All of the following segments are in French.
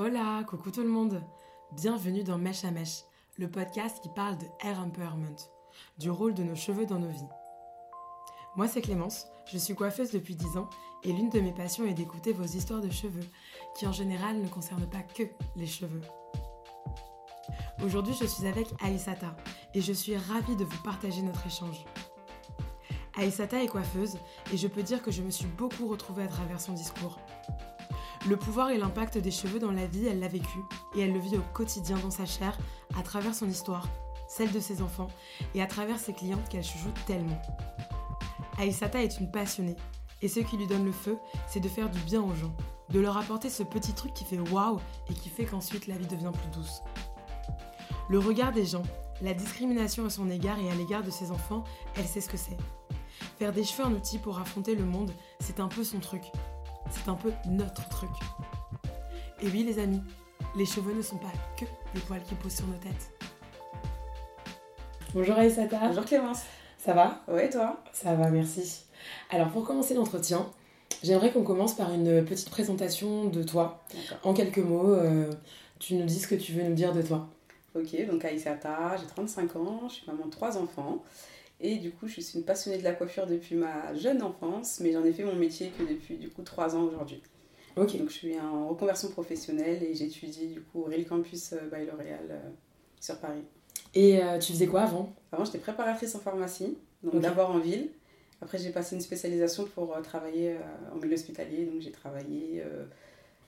Hola, coucou tout le monde. Bienvenue dans Mèche à Mèche, le podcast qui parle de hair empowerment, du rôle de nos cheveux dans nos vies. Moi, c'est Clémence, je suis coiffeuse depuis 10 ans et l'une de mes passions est d'écouter vos histoires de cheveux, qui en général ne concernent pas que les cheveux. Aujourd'hui, je suis avec Aïsata et je suis ravie de vous partager notre échange. Aïsata est coiffeuse et je peux dire que je me suis beaucoup retrouvée à travers son discours. Le pouvoir et l'impact des cheveux dans la vie, elle l'a vécu et elle le vit au quotidien dans sa chair à travers son histoire, celle de ses enfants et à travers ses clientes qu'elle chouchoute tellement. Aïsata est une passionnée et ce qui lui donne le feu, c'est de faire du bien aux gens, de leur apporter ce petit truc qui fait waouh et qui fait qu'ensuite la vie devient plus douce. Le regard des gens, la discrimination à son égard et à l'égard de ses enfants, elle sait ce que c'est. Faire des cheveux un outil pour affronter le monde, c'est un peu son truc. C'est un peu notre truc. Et oui les amis, les cheveux ne sont pas que des poils qui poussent sur nos têtes. Bonjour Aïsata. Bonjour Clémence. Ça va? Ouais, toi? Ça va, merci. Alors pour commencer l'entretien, j'aimerais qu'on commence par une petite présentation de toi. En quelques mots, euh, tu nous dis ce que tu veux nous dire de toi. Ok, donc Aïsata, j'ai 35 ans, je suis maman de trois enfants. Et du coup, je suis une passionnée de la coiffure depuis ma jeune enfance, mais j'en ai fait mon métier que depuis du coup 3 ans aujourd'hui. Ok. Donc je suis en reconversion professionnelle et j'étudie du coup au Real Campus euh, by L'Oréal euh, sur Paris. Et euh, tu faisais quoi avant? Avant, j'étais préparatrice en pharmacie, donc d'abord en ville. Après, j'ai passé une spécialisation pour euh, travailler en milieu hospitalier, donc j'ai travaillé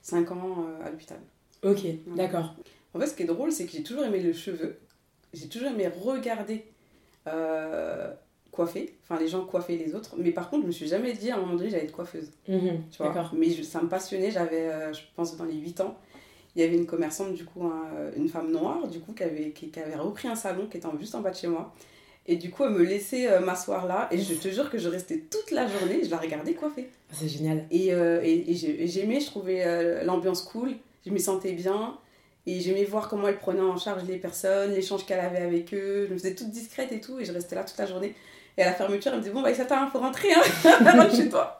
5 ans à l'hôpital. Ok, d'accord. En fait, ce qui est drôle, c'est que j'ai toujours aimé le cheveu. J'ai toujours aimé regarder euh, coiffer, enfin les gens coiffer les autres. Mais par contre, je me suis jamais dit à un moment donné, j'allais être coiffeuse. Mhm, Tu vois. Mais je- ça me passionnait. J'avais, euh, je pense, dans les 8 ans, il y avait une commerçante, du coup, un- une femme noire, du coup, qui avait, qui, qui avait repris un salon qui était juste en bas de chez moi. Et du coup, elle me laissait euh, m'asseoir là. Et je te jure que je restais toute la journée, je la regardais coiffer. C'est génial. Et, euh, et, et j'ai- et j'aimais, je trouvais euh, l'ambiance cool, je m'y sentais bien. Et j'aimais voir comment elle prenait en charge les personnes, l'échange qu'elle avait avec eux. Je me faisais toute discrète et tout, et je restais là toute la journée. Et à la fermeture, elle me disait Bon, bah, ça t'a, faut rentrer, hein, chez toi.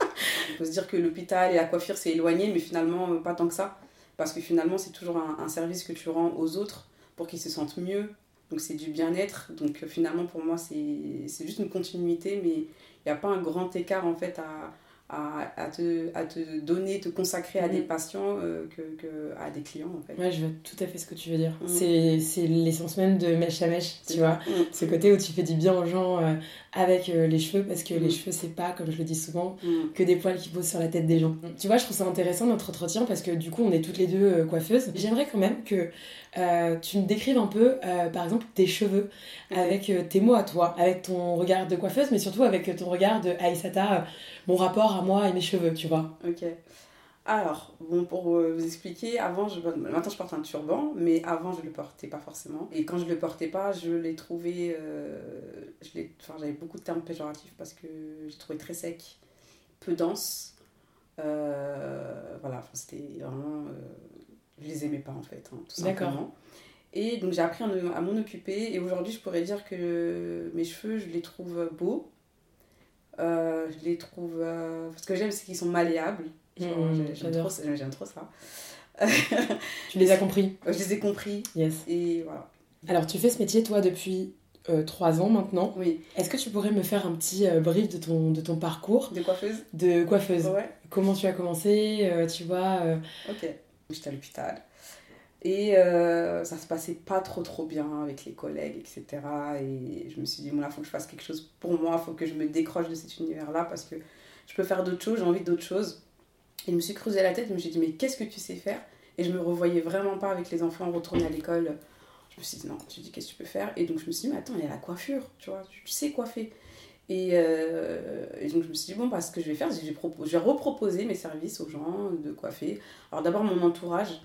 Il faut se dire que l'hôpital et la coiffure, c'est éloigné, mais finalement, euh, pas tant que ça. Parce que finalement, c'est toujours un, un service que tu rends aux autres pour qu'ils se sentent mieux. Donc, c'est du bien-être. Donc, euh, finalement, pour moi, c'est, c'est juste une continuité, mais il n'y a pas un grand écart en fait à à, à te, à te donner, te consacrer à des patients euh, que, que à des clients en fait. Ouais, je vois tout à fait ce que tu veux dire. Mhm. C'est l'essence même de mèche à mèche, tu vois. Mm. Ce côté où tu fais du bien aux gens euh, avec euh, les cheveux, parce que les cheveux, c'est pas, comme je le dis souvent, Mm. que des poils qui posent sur la tête des gens. Tu vois, je trouve ça intéressant notre entretien parce que du coup, on est toutes les deux coiffeuses. J'aimerais quand même que euh, tu me décrives un peu, euh, par exemple, tes cheveux, avec euh, tes mots à toi, avec ton regard de coiffeuse, mais surtout avec ton regard de Aïsata, mon rapport à moi et mes cheveux, tu vois. Ok. Alors, bon, pour vous expliquer, avant, je, maintenant je porte un turban, mais avant je le portais pas forcément. Et quand je le portais pas, je l'ai trouvé. euh, je l'ai- enfin, J'avais beaucoup de termes péjoratifs parce que j'ai trouvé très sec, peu dense. Euh, voilà, c'était vraiment. euh, je les aimais pas en fait, hein, tout simplement. Et donc j'ai appris à me- à m'en occuper. Et aujourd'hui, je pourrais dire que mes cheveux, je les trouve beaux. Euh, je les trouve. euh, Ce que j'aime, c'est qu'ils sont malléables. Mmh, j'ai- j'aime j'adore. trop, ça. Tu les as compris? Je les ai compris. Yes. Et voilà. Alors, tu fais ce métier, toi, depuis 3 ans maintenant. Oui, Est-ce que tu pourrais me faire un petit euh, brief de ton, de ton parcours? Des coiffeuses. de coiffeuse Ouais. Comment tu as commencé? Euh, Tu vois euh, Ok. J'étais à l'hôpital. Et euh, ça se passait pas trop trop bien avec les collègues, etc. Et je me suis dit, bon là, faut que je fasse quelque chose pour moi, faut que je me décroche de cet univers-là parce que je peux faire d'autres choses, j'ai envie d'autres choses. Et je me suis creusé la tête, je me suis dit, mais qu'est-ce que tu sais faire? Et je me revoyais vraiment pas avec les enfants retourner à l'école. Je me suis dit, non, tu dis, qu'est-ce que tu peux faire? Et donc je me suis dit, mais attends, il y a la coiffure, tu vois, tu, tu sais coiffer. Et, euh, et donc je me suis dit, bon, bah, ce que je vais faire, c'est que je vais, je vais reproposer mes services aux gens de coiffer. Alors d'abord mon entourage,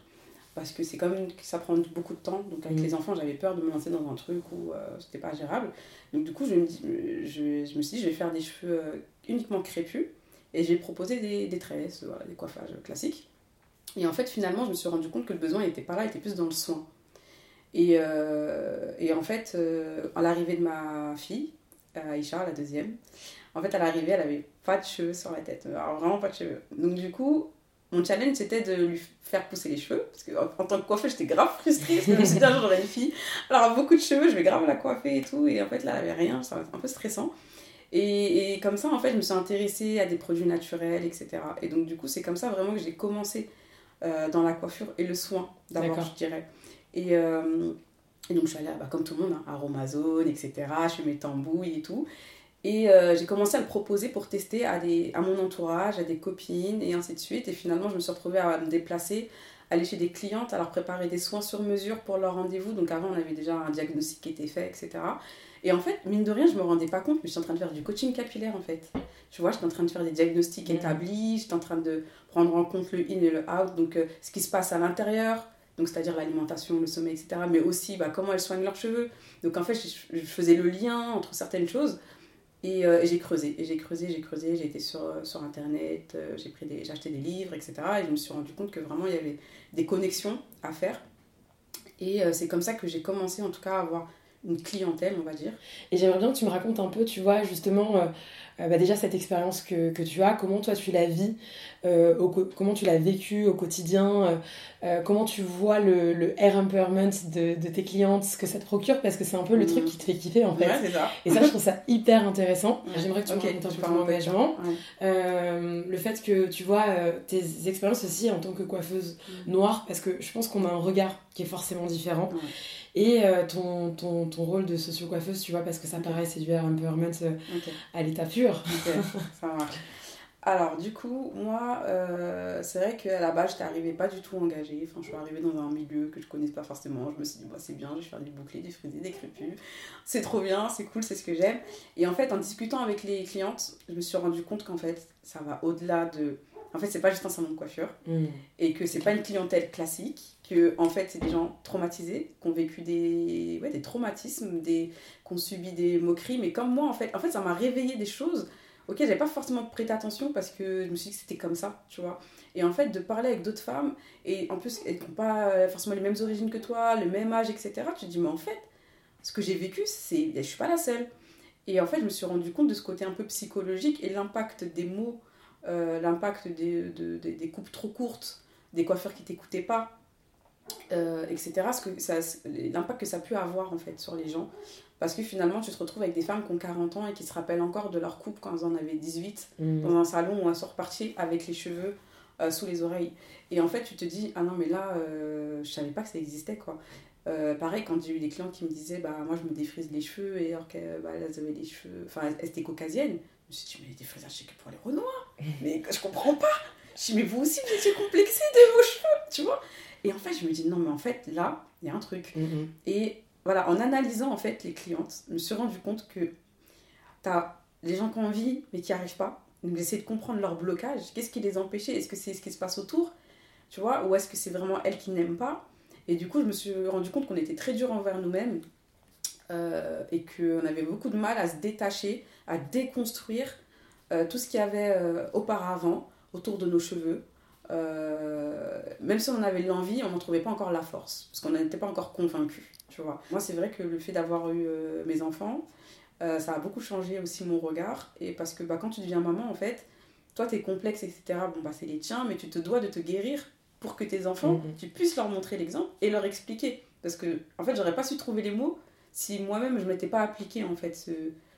parce que c'est quand même que ça prend beaucoup de temps. Donc avec Mhm. les enfants, j'avais peur de me lancer dans un truc où euh, c'était pas gérable. Donc du coup, je me, dis, je, je me suis dit, je vais faire des cheveux euh, uniquement crépus et je vais proposer des, des tresses, voilà, des coiffages classiques. Et en fait, finalement, je me suis rendu compte que le besoin n'était pas là, il était plus dans le soin. Et, euh, et en fait, à l'arrivée de ma fille, euh, Aïcha, la deuxième, en fait, à l'arrivée, elle avait pas de cheveux sur la tête. Alors vraiment pas de cheveux. Donc du coup, mon challenge c'était de lui faire pousser les cheveux. Parce que en tant que coiffeuse, j'étais grave frustrée. Parce que je me suis dit, un jour j'aurai une fille. Alors, beaucoup de cheveux, je vais grave la coiffer et tout. Et en fait, là, elle avait rien. Ça un peu stressant. Et, et, comme ça, en fait, je me suis intéressée à des produits naturels, etc. Et donc, du coup, c'est comme ça vraiment que j'ai commencé euh, dans la coiffure et le soin, d'abord, je dirais. Et, euh, et, donc, je suis allée, bah, comme tout le monde, hein, à Romazone, etc. Je fais mes tambouilles et tout. Et euh, j'ai commencé à le proposer pour tester à, des, à mon entourage, à des copines et ainsi de suite. Et finalement, je me suis retrouvée à me déplacer, aller chez des clientes, à leur préparer des soins sur mesure pour leur rendez-vous. Donc avant, on avait déjà un diagnostic qui était fait, etc. Et en fait, mine de rien, je me rendais pas compte, mais je suis en train de faire du coaching capillaire en fait. Tu vois, je suis en train de faire des diagnostics établis, je suis en train de prendre en compte le in et le out, donc euh, ce qui se passe à l'intérieur, donc c'est-à-dire l'alimentation, le sommeil, etc. Mais aussi bah, comment elles soignent leurs cheveux. Donc en fait, je, faisais le lien entre certaines choses euh, et, j'ai creusé, et j'ai creusé, j'ai creusé, j'ai été sur, euh, sur internet, euh, j'ai, acheté des livres, etc. Et je me suis rendu compte que vraiment il y avait des connexions à faire. Et c'est comme ça que j'ai commencé en tout cas à avoir une clientèle, on va dire. Et j'aimerais bien que tu me racontes un peu, tu vois, justement, bah déjà cette expérience que, que, tu as, comment toi tu la vis, euh, au, comment tu l'as vécu au quotidien, euh, comment tu vois le, le air empowerment de, de, tes clientes, ce que ça te procure, parce que c'est un peu le truc mm. qui te fait kiffer en fait. Ouais, ça. Et ça, je trouve ça hyper intéressant. J'aimerais que tu okay, me racontes un peu ton engagement. le fait que tu vois tes expériences aussi en tant que coiffeuse mm. noire, parce que je pense qu'on a un regard qui est forcément différent. Et ton, ton, ton, rôle de socio-coiffeuse, tu vois, parce que ça paraît, c'est du air empowerment à l'état pur ça marche. Alors, du coup, moi, euh, c'est vrai qu'à la base, je n'arrivais pas du tout engagée. Enfin, je suis arrivée dans un milieu que je connaissais pas forcément. Je me suis dit, bah, c'est bien, je vais faire du bouclé, des frisés, des crépus. C'est trop bien, c'est cool, c'est ce que j'aime. Et en fait, en discutant avec les clientes, je me suis rendu compte qu'en fait, ça va au-delà de. En fait, c'est pas juste un salon de coiffure. Mm. Et que c'est pas une clientèle classique. Que, en fait, c'est des gens traumatisés, qui ont vécu des, ouais, des traumatismes, des... qui ont subi des moqueries. Mais comme moi, en fait, en fait ça m'a réveillé des choses ok, j'avais pas forcément prêté attention parce que je me suis dit que c'était comme ça, tu vois. Et en fait, de parler avec d'autres femmes, et en plus, elles n'ont pas forcément les mêmes origines que toi, le même âge, etc., tu te dis, mais en fait, ce que j'ai vécu, c'est. Je suis pas la seule. Et en fait, je me suis rendu compte de ce côté un peu psychologique et l'impact des mots, euh, l'impact des, de, des coupes trop courtes, des coiffeurs qui t'écoutaient pas, euh, etc. L'impact que ça pu avoir en fait sur les gens. Parce que finalement, tu te retrouves avec des femmes qui ont 40 ans et qui se rappellent encore de leur couple quand elles en avaient 18, mm. dans un salon où elles sont reparties avec les cheveux euh, sous les oreilles. Et en fait, tu te dis, ah non, mais là, euh, je savais pas que ça existait, quoi. Euh, pareil, quand j'ai eu des clients qui me disaient, bah moi, je me défrise les cheveux, et alors qu'elles bah, avaient les cheveux, enfin, elles étaient caucasiennes. Je me suis dit, mais les défrisages, c'est que pour les renois. mais je comprends pas. Je dis, mais vous aussi, vous étiez complexé de vos cheveux, tu vois. Et en fait, je me dis, non, mais en fait, là, il y a un truc. Mm-hmm. Et voilà, en analysant en fait les clientes, je me suis rendu compte que tu as les gens qui ont envie mais qui n'y arrivent pas. Donc j'essaie de comprendre leur blocage. Qu'est-ce qui les empêchait? Est-ce que c'est ce qui se passe autour? Tu vois? Ou est-ce que c'est vraiment elles qui n'aiment pas? Et du coup, je me suis rendu compte qu'on était très dur envers nous-mêmes euh, et qu'on avait beaucoup de mal à se détacher, à déconstruire euh, tout ce qu'il y avait euh, auparavant autour de nos cheveux. Même si on avait l'envie, on n'en trouvait pas encore la force, parce qu'on n'était pas encore convaincus tu vois. Moi, c'est vrai que le fait d'avoir eu euh, mes enfants, euh, ça a beaucoup changé aussi mon regard. Et parce que bah, quand tu deviens maman, en fait, toi, tes complexes, etc., bon, bah, c'est les tiens, mais tu te dois de te guérir pour que tes enfants, mhm. tu puisses leur montrer l'exemple et leur expliquer. Parce que, en fait, j'aurais pas su trouver les mots si moi-même, je m'étais pas appliqué, en fait, ce,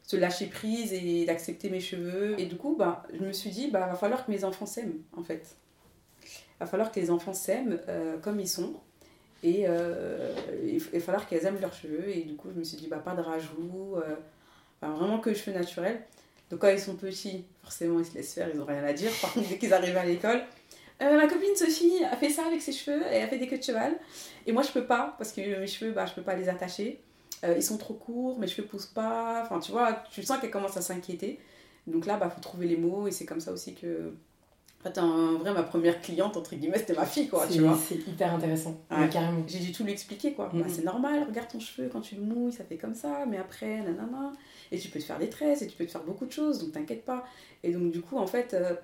ce lâcher prise et d'accepter mes cheveux. Et du coup, bah, je me suis dit, bah, va falloir que mes enfants s'aiment, en fait. Va falloir que les enfants s'aiment euh, comme ils sont et euh, il va falloir qu'elles aiment leurs cheveux. Et du coup, je me suis dit, bah, pas de rajout, euh, vraiment que cheveux naturels. Donc, quand ils sont petits, forcément, ils se laissent faire, ils n'ont rien à dire. Par contre, dès qu'ils arrivent à l'école, ma copine Sophie a fait ça avec ses cheveux, et a fait des queues de cheval. Et moi, je peux pas, parce que mes cheveux, bah, je peux pas les attacher. ils sont trop courts, mes cheveux poussent pas. Enfin, tu vois, tu sens qu'elle commence à s'inquiéter. Donc là, bah, faut trouver les mots, et c'est comme ça aussi que fait, en vrai, ma première cliente, entre guillemets, c'était ma fille, quoi, tu vois. C'est hyper intéressant, carrément. J'ai dû tout lui expliquer, quoi. Bah, c'est normal, regarde ton cheveu, quand tu le mouilles, ça fait comme ça, mais après, nanana. Et tu peux te faire des tresses, et tu peux te faire beaucoup de choses, donc t'inquiète pas. Et donc, du coup, en fait, euh,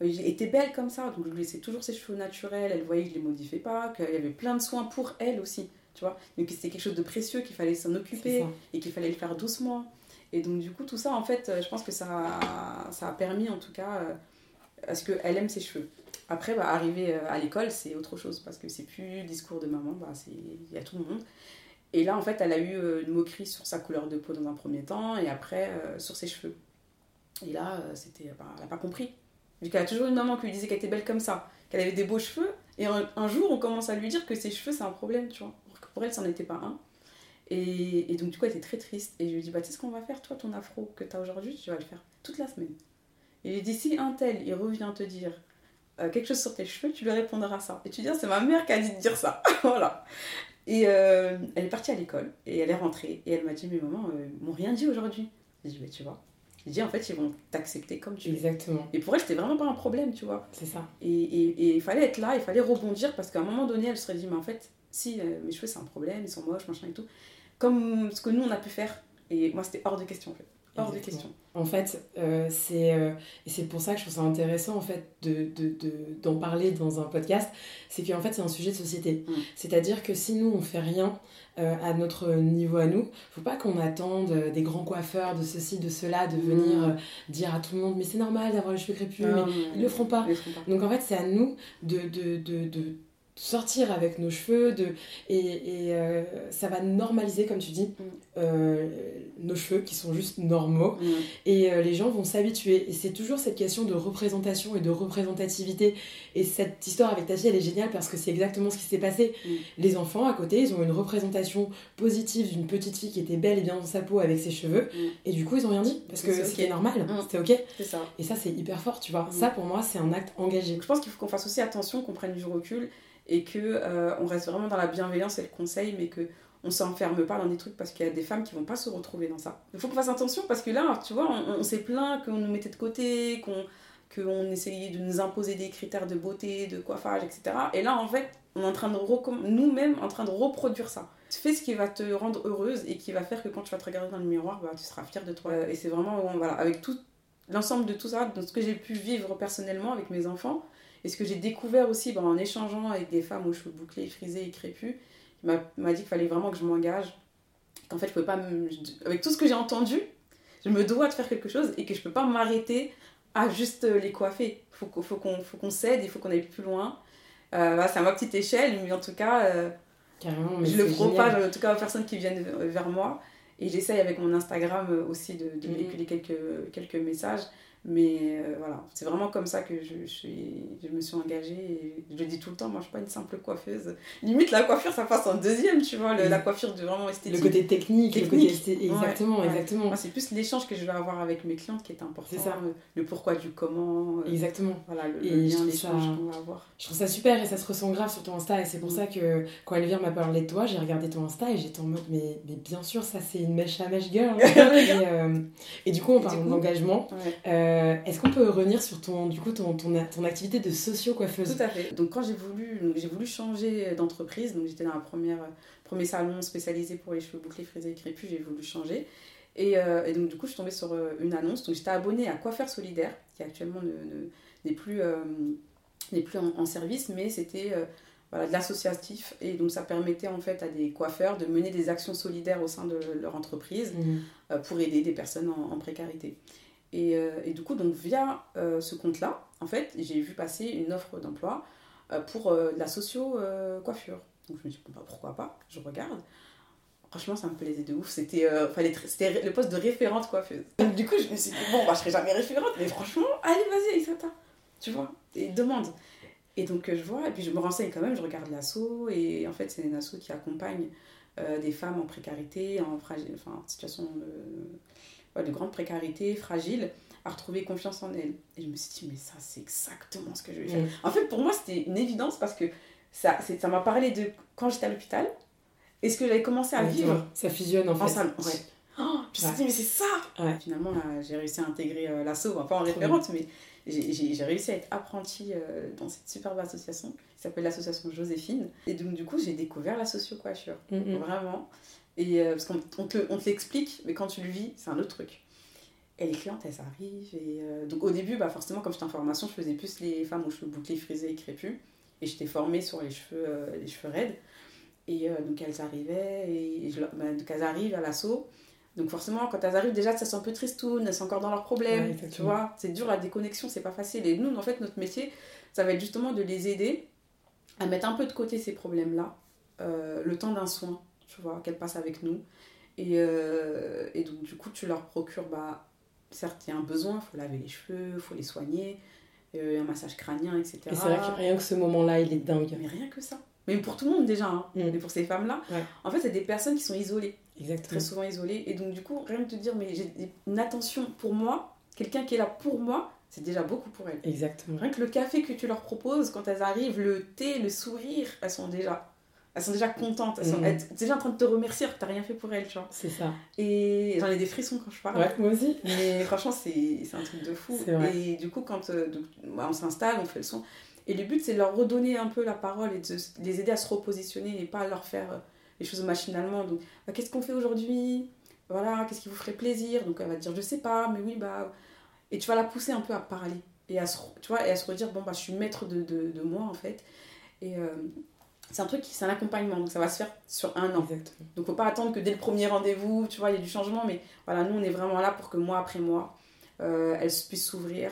elle était belle comme ça, donc je lui laissais toujours ses cheveux naturels, elle voyait que je les modifiais pas, qu'il y avait plein de soins pour elle aussi, tu vois. Donc, c'était quelque chose de précieux, qu'il fallait s'en occuper, et qu'il fallait le faire doucement. Et donc, du coup, tout ça, en fait, je pense que ça, ça a permis, en tout cas... Euh, parce qu'elle aime ses cheveux. Après, bah, arriver à l'école, c'est autre chose parce que c'est plus le discours de maman, bah, il y a tout le monde. Et là, en fait, elle a eu une moquerie sur sa couleur de peau dans un premier temps et après sur ses cheveux. Et là, c'était, bah, elle n'a pas compris. Vu qu'elle a toujours une maman qui lui disait qu'elle était belle comme ça, qu'elle avait des beaux cheveux, et un, jour, on commence à lui dire que ses cheveux, c'est un problème, tu vois. Pour elle, ça n'en était pas un. Et, et, donc, du coup, elle était très triste. Et je lui dis, bah, tu sais ce qu'on va faire, toi, ton afro que tu as aujourd'hui, tu vas le faire toute la semaine. Et je lui dis, si un tel, il revient te dire euh, quelque chose sur tes cheveux, tu lui répondras ça. Et tu dis, ah, c'est ma mère qui a dit de dire ça. voilà. Et euh, elle est partie à l'école, et elle est rentrée, et elle m'a dit, mais maman, euh, ils m'ont rien dit aujourd'hui. J'ai dit, mais tu vois. J'ai dit, en fait, ils vont t'accepter comme tu es. Exactement. Et pour elle, c'était vraiment pas un problème, tu vois. C'est ça. Et, et, il fallait être là, il fallait rebondir, parce qu'à un moment donné, elle se serait dit, mais en fait, si mes cheveux, c'est un problème, ils sont moches, machin et tout comme ce que nous on a pu faire. Et moi c'était hors de question en fait. Hors de question. En fait, euh, c'est euh, et c'est pour ça que je trouve ça intéressant en fait de, d'en parler dans un podcast. C'est qu'en fait c'est un sujet de société. Mm. C'est-à-dire que si nous on fait rien euh, à notre niveau à nous, faut pas qu'on attende des grands coiffeurs de ceci de cela de venir mm. dire à tout le monde mais c'est normal d'avoir les cheveux crépus, mais ils le feront pas. Donc en fait c'est à nous de, de, de sortir avec nos cheveux de, et, et euh, ça va normaliser comme tu dis mm. euh, nos cheveux qui sont juste normaux. Mm. et euh, les gens vont s'habituer. Et c'est toujours cette question de représentation et de représentativité. Et cette histoire avec ta fille elle est géniale parce que c'est exactement ce qui s'est passé. Mm. les enfants à côté ils ont une représentation positive d'une petite fille qui était belle et bien dans sa peau avec ses cheveux. Et du coup ils ont rien dit parce que c'était normal. C'était ok. Ça. et ça c'est hyper fort tu vois. Ça pour moi c'est un acte engagé. Je pense qu'il faut qu'on fasse aussi attention qu'on prenne du recul et que euh, on reste vraiment dans la bienveillance et le conseil, mais que on s'enferme pas dans des trucs parce qu'il y a des femmes qui vont pas se retrouver dans ça. Il faut qu'on fasse attention parce que là, tu vois, on, s'est plaint qu'on nous mettait de côté, qu'on qu'on essayait de nous imposer des critères de beauté, de coiffage, etc. Et là, en fait, on est en train de nous-mêmes en train de reproduire ça. Fais ce qui va te rendre heureuse et qui va faire que quand tu vas te regarder dans le miroir, bah, tu seras fière de toi. Et c'est vraiment, voilà, avec tout l'ensemble de tout ça, de ce que j'ai pu vivre personnellement avec mes enfants, et ce que j'ai découvert aussi ben, en échangeant avec des femmes aux cheveux bouclés, frisés et crépus, il m'a dit qu'il fallait vraiment que je m'engage. Qu'en fait, je peux pas. Avec tout ce que j'ai entendu, je me dois de faire quelque chose et que je peux pas m'arrêter à juste les coiffer. Il faut, faut qu'on cède, il faut qu'on aille plus loin. Euh, c'est à ma petite échelle, mais en tout cas, euh, je le propage en tout cas aux personnes qui viennent vers moi. Et j'essaye avec mon Instagram aussi de, de véhiculer quelques, quelques messages. Mais euh, voilà, c'est vraiment comme ça que je, je, suis, je me suis engagée. Et je le dis tout le temps, moi je suis pas une simple coiffeuse. Limite, la coiffure, ça passe en deuxième, tu vois, la coiffure de vraiment esthétique. Le côté technique, le côté exactement, exactement. c'est plus l'échange que je vais avoir avec mes clientes qui est important. C'est ça. Le, pourquoi du comment. Euh, exactement. Voilà, le, lien, l'échange qu'on va avoir. Je trouve ça super et ça se ressent grave sur ton Insta. Et c'est pour mm. ça que quand Elvire m'a parlé de toi, j'ai regardé ton Insta et j'étais en mode, mais, mais bien sûr, ça c'est une mèche à mèche girl. et, euh, et, du coup, on parle d'engagement. Est-ce qu'on peut revenir sur ton, du coup, ton, ton, ton activité de socio-coiffeuse? Tout à fait. Donc, quand j'ai voulu, j'ai voulu changer d'entreprise, donc j'étais dans un premier, premier salon spécialisé pour les cheveux bouclés, frisés et crépus, j'ai voulu changer. Et, euh, et, donc, du coup, je suis tombée sur euh, une annonce. Donc, j'étais abonnée à Coiffeur Solidaire, qui actuellement n'est plus, euh, en, service, mais c'était voilà, de l'associatif. Et donc, ça permettait en fait à des coiffeurs de mener des actions solidaires au sein de leur entreprise mmh. pour aider des personnes en, en précarité. Euh, et, du coup, donc via euh, ce compte-là, en fait, j'ai vu passer une offre d'emploi euh, pour la socio-coiffure. donc je me suis dit, bah, pourquoi pas, je regarde. Franchement, ça me plaisait de ouf. C'était le poste de référente coiffeuse. Du coup, je me suis dit, bon, bah, je serai jamais référente, mais franchement, allez, vas-y, Isata. Tu vois, et demande. Et donc je vois, et puis je me renseigne quand même, je regarde l'asso, et en fait, c'est une asso qui accompagne des femmes en précarité, en, enfin, en situation de grande précarité, fragile, à retrouver confiance en elle. Et je me suis dit, mais ça, c'est exactement ce que je vais faire. En fait, pour moi, c'était une évidence parce que ça ça m'a parlé de quand j'étais à l'hôpital et ce que j'avais commencé à vivre. Ça fusionne en fait. ouais. Oh, je me suis dit, mais c'est ça Finalement, j'ai réussi à intégrer euh, l'assaut, pas en référente, mais j'ai réussi à être apprentie euh, dans cette superbe association qui s'appelle l'association Joséphine. Et donc, du coup, j'ai découvert la socio-coiffure. Mm, mm. Vraiment. Et euh, parce qu'on te, on te l'explique, mais quand tu le vis, c'est un autre truc. Et les clientes, elles arrivent. Et euh, donc au début, bah forcément, comme j'étais en formation, je faisais plus les femmes aux cheveux bouclés, frisés et crépus. Et j'étais formée sur les cheveux, euh, les cheveux raides. Et donc elles arrivaient, et, bah, donc elles arrivent à l'assaut. Donc forcément, quand elles arrivent, déjà, ça sont un peu tristounes, elles sont encore dans leurs problèmes, Ouais, tu vois. C'est dur, la déconnexion, c'est pas facile. Et nous, en fait, notre métier, ça va être justement de les aider à mettre un peu de côté ces problèmes-là, euh, le temps d'un soin, tu vois, qu'elles passent avec nous. Et, euh, et donc, du coup, tu leur procures, bah, certes, il y a un besoin, il faut laver les cheveux, il faut les soigner, euh, un massage crânien, etc. Et c'est vrai que rien que ce moment-là, il est dingue. Mais rien que ça. Mais pour tout le monde déjà, hein. Mm. mais pour ces femmes-là, Ouais. en fait, c'est des personnes qui sont isolées Exactement. très souvent isolée. Et donc, du coup, rien que de te dire, mais j'ai une attention pour moi, quelqu'un qui est là pour moi, c'est déjà beaucoup pour elles. Exactement. Rien que le café que tu leur proposes, quand elles arrivent, le thé, le sourire, elles sont déjà, elles sont déjà contentes. Elles sont Mhm. elles déjà en train de te remercier alors que t'as rien fait pour elles, tu vois. C'est ça. Et j'en ai des frissons quand je parle. Ouais, moi aussi. Mais franchement, c'est un truc de fou. Vrai. Et du coup, quand euh, donc, bah, on s'installe, on fait le son. Et le but, c'est de leur redonner un peu la parole et de les aider à se repositionner et pas leur faire euh, les choses machinalement. Donc, bah, qu'est-ce qu'on fait aujourd'hui? Voilà, qu'est-ce qui vous ferait plaisir? Donc, elle va te dire, je sais pas, mais oui, bah. Et tu vas la pousser un peu à parler et à se, tu vois, et à se redire, bon, bah, je suis maître de, de, de moi, en fait. Et euh, c'est un truc qui, c'est un accompagnement. Donc, ça va se faire sur un an. Exactement. Donc faut pas attendre que dès le premier rendez-vous, tu vois, il y a du changement, mais voilà, nous on est vraiment là pour que mois après mois, euh, elles puissent s'ouvrir.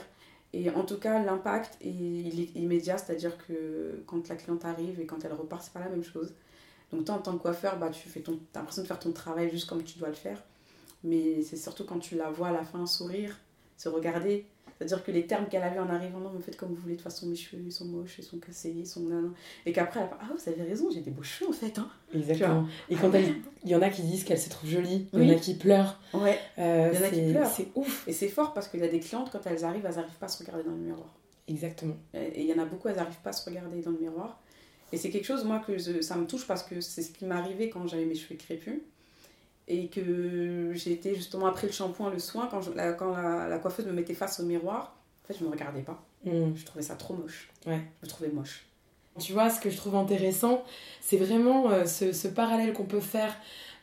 Et en tout cas, l'impact, est- il est immédiat, c'est-à-dire que quand la cliente arrive et quand elle repart, c'est pas la même chose. Donc toi, en tant que coiffeur, bah, tu fais ton, as l'impression de faire ton travail juste comme tu dois le faire. Mais c'est surtout quand tu la vois à la fin sourire, se regarder. C'est-à-dire que les termes qu'elle avait en arrivant, non, mais faites comme vous voulez, de toute façon, mes cheveux, ils sont moches, ils sont cassés, ils sont nanan. Et qu'après, elle ah, vous avez raison, j'ai des beaux cheveux en fait. Hein. Exactement. Et quand Ah elle- il y en a qui disent qu'elles se trouvent jolies, il y en a qui pleurent. Ouais. Euh, Il y en a qui pleurent. C'est ouf. Et c'est fort parce qu'il y a des clientes, quand elles arrivent, elles n'arrivent pas à se regarder dans le miroir. Exactement. Et il y en a beaucoup, elles n'arrivent pas à se regarder dans le miroir. Et c'est quelque chose, moi, que je- ça me touche parce que c'est ce qui m'est arrivé quand j'avais mes cheveux crépus. Et que j'ai été justement après le shampoing, le soin, quand, je- la, quand la, la coiffeuse me mettait face au miroir, en fait, je me regardais pas. Mm. Je trouvais ça trop moche. Ouais. Je me trouvais moche. Tu vois, ce que je trouve intéressant, c'est vraiment euh, ce, ce parallèle qu'on peut faire.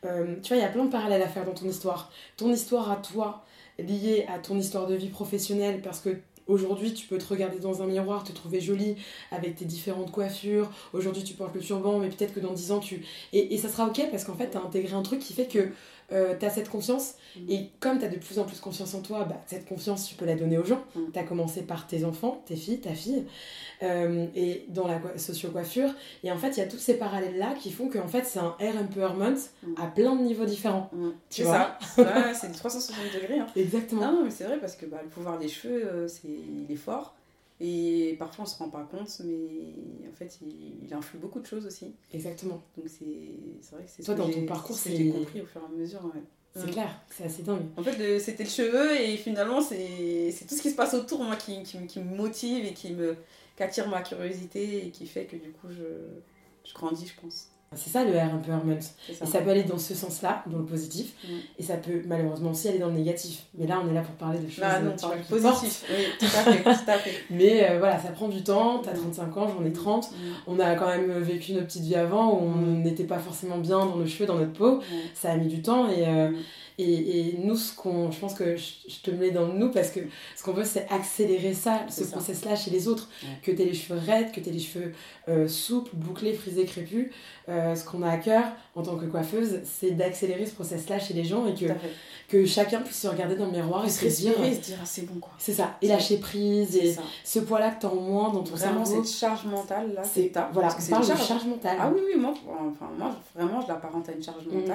Euh, tu vois, il y a plein de parallèles à faire dans ton histoire. Ton histoire à toi, liée à ton histoire de vie professionnelle, parce que aujourd'hui, tu peux te regarder dans un miroir, te trouver jolie avec tes différentes coiffures. Aujourd'hui, tu portes le turban, mais peut-être que dans 10 ans, tu. Et, et ça sera ok parce qu'en fait, tu as intégré un truc qui fait que tu as cette confiance. Mm. Et comme tu as de plus en plus confiance en toi, bah, cette confiance, tu peux la donner aux gens. Mm. Tu as commencé par tes enfants, tes filles, ta fille, euh, et dans la co- socio-coiffure. Et en fait, il y a tous ces parallèles-là qui font qu'en fait, c'est un hair empowerment Mm. à plein de niveaux différents. Mm. Tu vois ça. C'est du 360 degrés. Hein. Exactement. Non, non, mais c'est vrai parce que bah, le pouvoir des cheveux, euh, c'est, il est fort. Et parfois on se rend pas compte, mais en fait il, il influe beaucoup de choses aussi. Exactement. Donc c'est, vrai que c'est Toi, ce dans ton parcours, c'est- j'ai compris au fur et à mesure. ouais. C'est clair, c'est assez dingue. En fait, le- c'était le cheveu et finalement c'est, tout ce qui se passe autour moi qui, qui, me- qui me motive et qui, me, qui attire ma curiosité et qui fait que du coup je, je grandis, je pense. C'est ça le empowerment. Ça. Et ça peut aller dans ce sens-là, dans le positif, Mm. et ça peut malheureusement aussi aller dans le négatif. Mais là, on est là pour parler de choses Ah non, tu vois, qui portent. positif. Oui, tout à fait, tout à fait. Mais euh, voilà, ça prend du temps. T'as Mm. 35 ans, j'en ai 30. Mm. On a quand même vécu notre petite vie avant où on Mm. n'était pas forcément bien dans nos cheveux, dans notre peau. Ça a mis du temps et, euh, Mm. Et, et nous, ce qu'on, je pense que je, je te mets dans le nous parce que ce qu'on veut, c'est accélérer ça, ce process-là chez les autres. Ouais. Que tu aies les cheveux raides, que tu aies les cheveux euh, souples, bouclés, frisés, crépus. Euh, ce qu'on a à cœur en tant que coiffeuse, c'est d'accélérer ce process-là chez les gens et que, que chacun puisse se regarder dans le miroir et se dire. et se dire ah, c'est bon quoi. C'est ça, et lâcher prise, et ça. ce poids-là que t'as en moins dans ton cerveau. cette charge mentale là, C'est voilà, on parle de charge. mentale. Ah oui oui moi enfin moi vraiment je l'apparente à une charge Mm.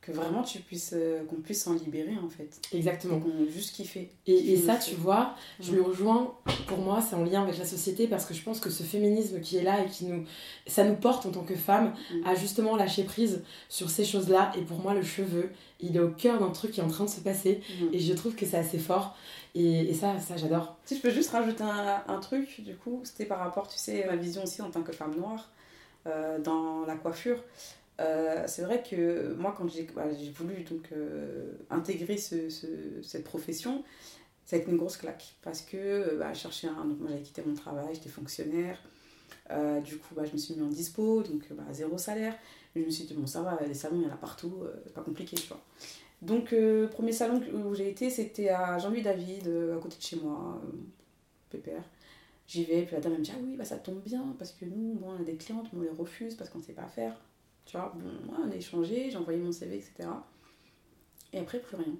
Que vraiment tu puisses euh, qu'on puisse s'en libérer en fait. Exactement. Qu'on juste kiffer. Et, et ça, tu vois, je le rejoins. Pour moi, c'est en lien avec la société parce que je pense que ce féminisme qui est là et qui nous, ça nous porte en tant que femmes Mm. à justement lâcher prise sur ces choses-là. Et pour moi, le cheveu, il est au cœur d'un truc qui est en train de se passer. Mm. Et je trouve que c'est assez fort. Et, et ça, ça j'adore. Si je peux juste rajouter un, un truc, du coup, c'était par rapport, tu sais, ma vision aussi en tant que femme noire euh, dans la coiffure. Euh, c'est vrai que moi, quand j'ai bah, voulu donc, euh, intégrer ce, ce- cette profession, ça a été une grosse claque. Parce que euh, bah, je cherchais un. Donc, moi, j'avais quitté mon travail, j'étais fonctionnaire. Du coup, bah, je me suis mis en dispo, donc bah, zéro salaire. Mais je me suis dit, bon, ça va, les salons, il y en a partout, pas compliqué, tu vois. Donc, premier salon où j'ai été, c'était à Jean-Louis David, à côté de chez moi, pépère. J'y vais, puis la dame elle me dit, ah oui, bah, ça tombe bien, parce que nous, bon, on a des clientes, mais on les refuse parce qu'on ne sait pas faire. Tu vois, bon, moi, on a échangé, j'ai envoyé mon CV, etc. Et après, plus rien.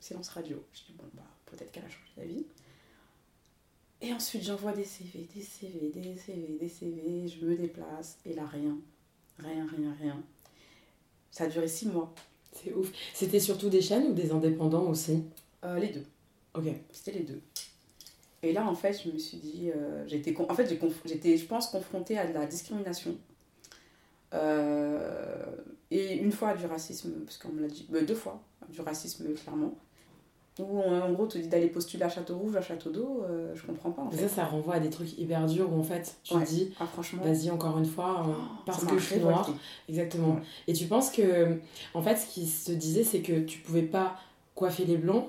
Silence radio. Je dis, bon, bah, peut-être qu'elle a changé d'avis. Et ensuite, j'envoie des CV, des CV, des CV, des CV. Je me déplace. Et là, rien. Rien, rien, rien. Ça a duré six mois. C'est ouf. C'était surtout des chaînes ou des indépendants aussi? Euh, les deux. Ok. C'était les deux. Et là, en fait, je me suis dit, euh, j'étais, en fait, j'étais, je pense, confrontée à de la discrimination. Euh, et une fois du racisme, parce qu'on me l'a dit, deux fois, du racisme, clairement. Où, on- en gros, te dit d'aller postuler à Château Rouge, à Château d'Eau, euh, je comprends pas, en fait. ça, ça renvoie à des trucs hyper durs où en fait, tu Ouais. te dis, Ah, franchement, vas-y encore une fois, euh, ça parce que je suis noire. Exactement. Ouais. Et tu penses que, en fait, ce qui se disait, c'est que tu pouvais pas coiffer les blancs,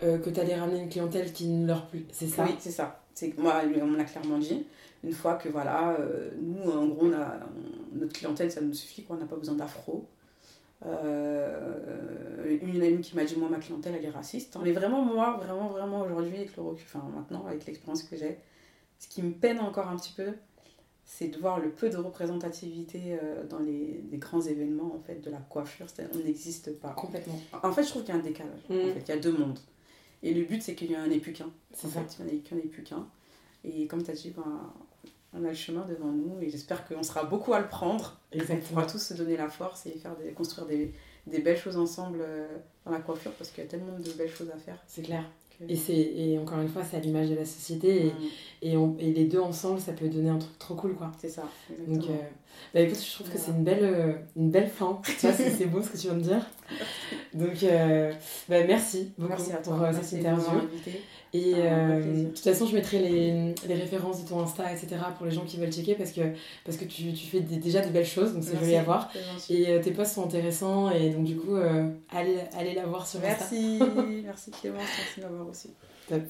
que tu allais ramener une clientèle qui ne leur plus. C'est ça? Oui, c'est ça. Moi, on me l'a clairement dit. Une fois que voilà, euh, nous, en gros, on a, on- notre clientèle, ça nous suffit, quoi, on n'a pas besoin d'afro. Euh, une amie qui m'a dit, moi, ma clientèle, elle est raciste. Mais vraiment, moi, vraiment, vraiment, aujourd'hui, avec le recul, enfin, maintenant, avec l'expérience que j'ai, ce qui me peine encore un petit peu, c'est de voir le peu de représentativité euh, dans les, les grands événements, en fait, de la coiffure. On n'existe pas. Complètement. En fait, je trouve qu'il y a un décalage. Mm. En fait, il y a deux mondes. Et le but, c'est qu'il y en ait plus qu'un. C'est En fait, il n'y en ait plus qu'un. Et comme tu as dit, ben, on a le chemin devant nous et j'espère qu'on sera beaucoup à le prendre. On Exactement. pourra tous se donner la force et faire des, construire des, des belles choses ensemble euh, dans la coiffure parce qu'il y a tellement de belles choses à faire. C'est clair. que- Et, c'est, et encore une fois, c'est à l'image de la société. Et, Mm, et, on- et les deux ensemble, ça peut donner un truc trop cool, quoi. c'est ça. Donc, euh, bah écoute, je trouve que c'est une belle, euh, une belle fin. Tu vois, c'est, c'est beau ce que tu viens de dire. Donc, euh, bah, merci beaucoup Merci à toi. pour euh, Merci cette interview. Et euh, de toute façon, je mettrai les, les références de ton Insta, etc. pour les gens qui veulent checker parce que, parce que tu, tu fais des- déjà de belles choses, donc c'est Merci. joli à voir. Et euh, tes posts sont intéressants et donc du coup, allez, allez la voir sur Insta. Merci, merci Clémence, merci de m'avoir aussi. Top.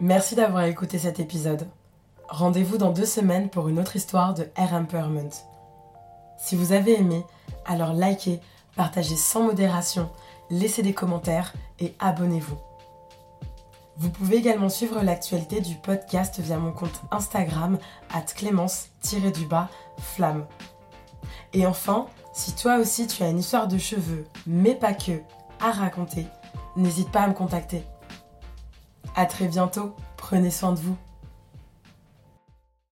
Merci d'avoir écouté cet épisode. Rendez-vous dans deux semaines pour une autre histoire de Air Empowerment. Si vous avez aimé, alors likez, partagez sans modération, laissez des commentaires et abonnez-vous. Vous pouvez également suivre l'actualité du podcast via mon compte Instagram at clémence-du-bas flamme. Et enfin, si toi aussi tu as une histoire de cheveux, mais pas que, à raconter, n'hésite pas à me contacter. À très bientôt, prenez soin de vous.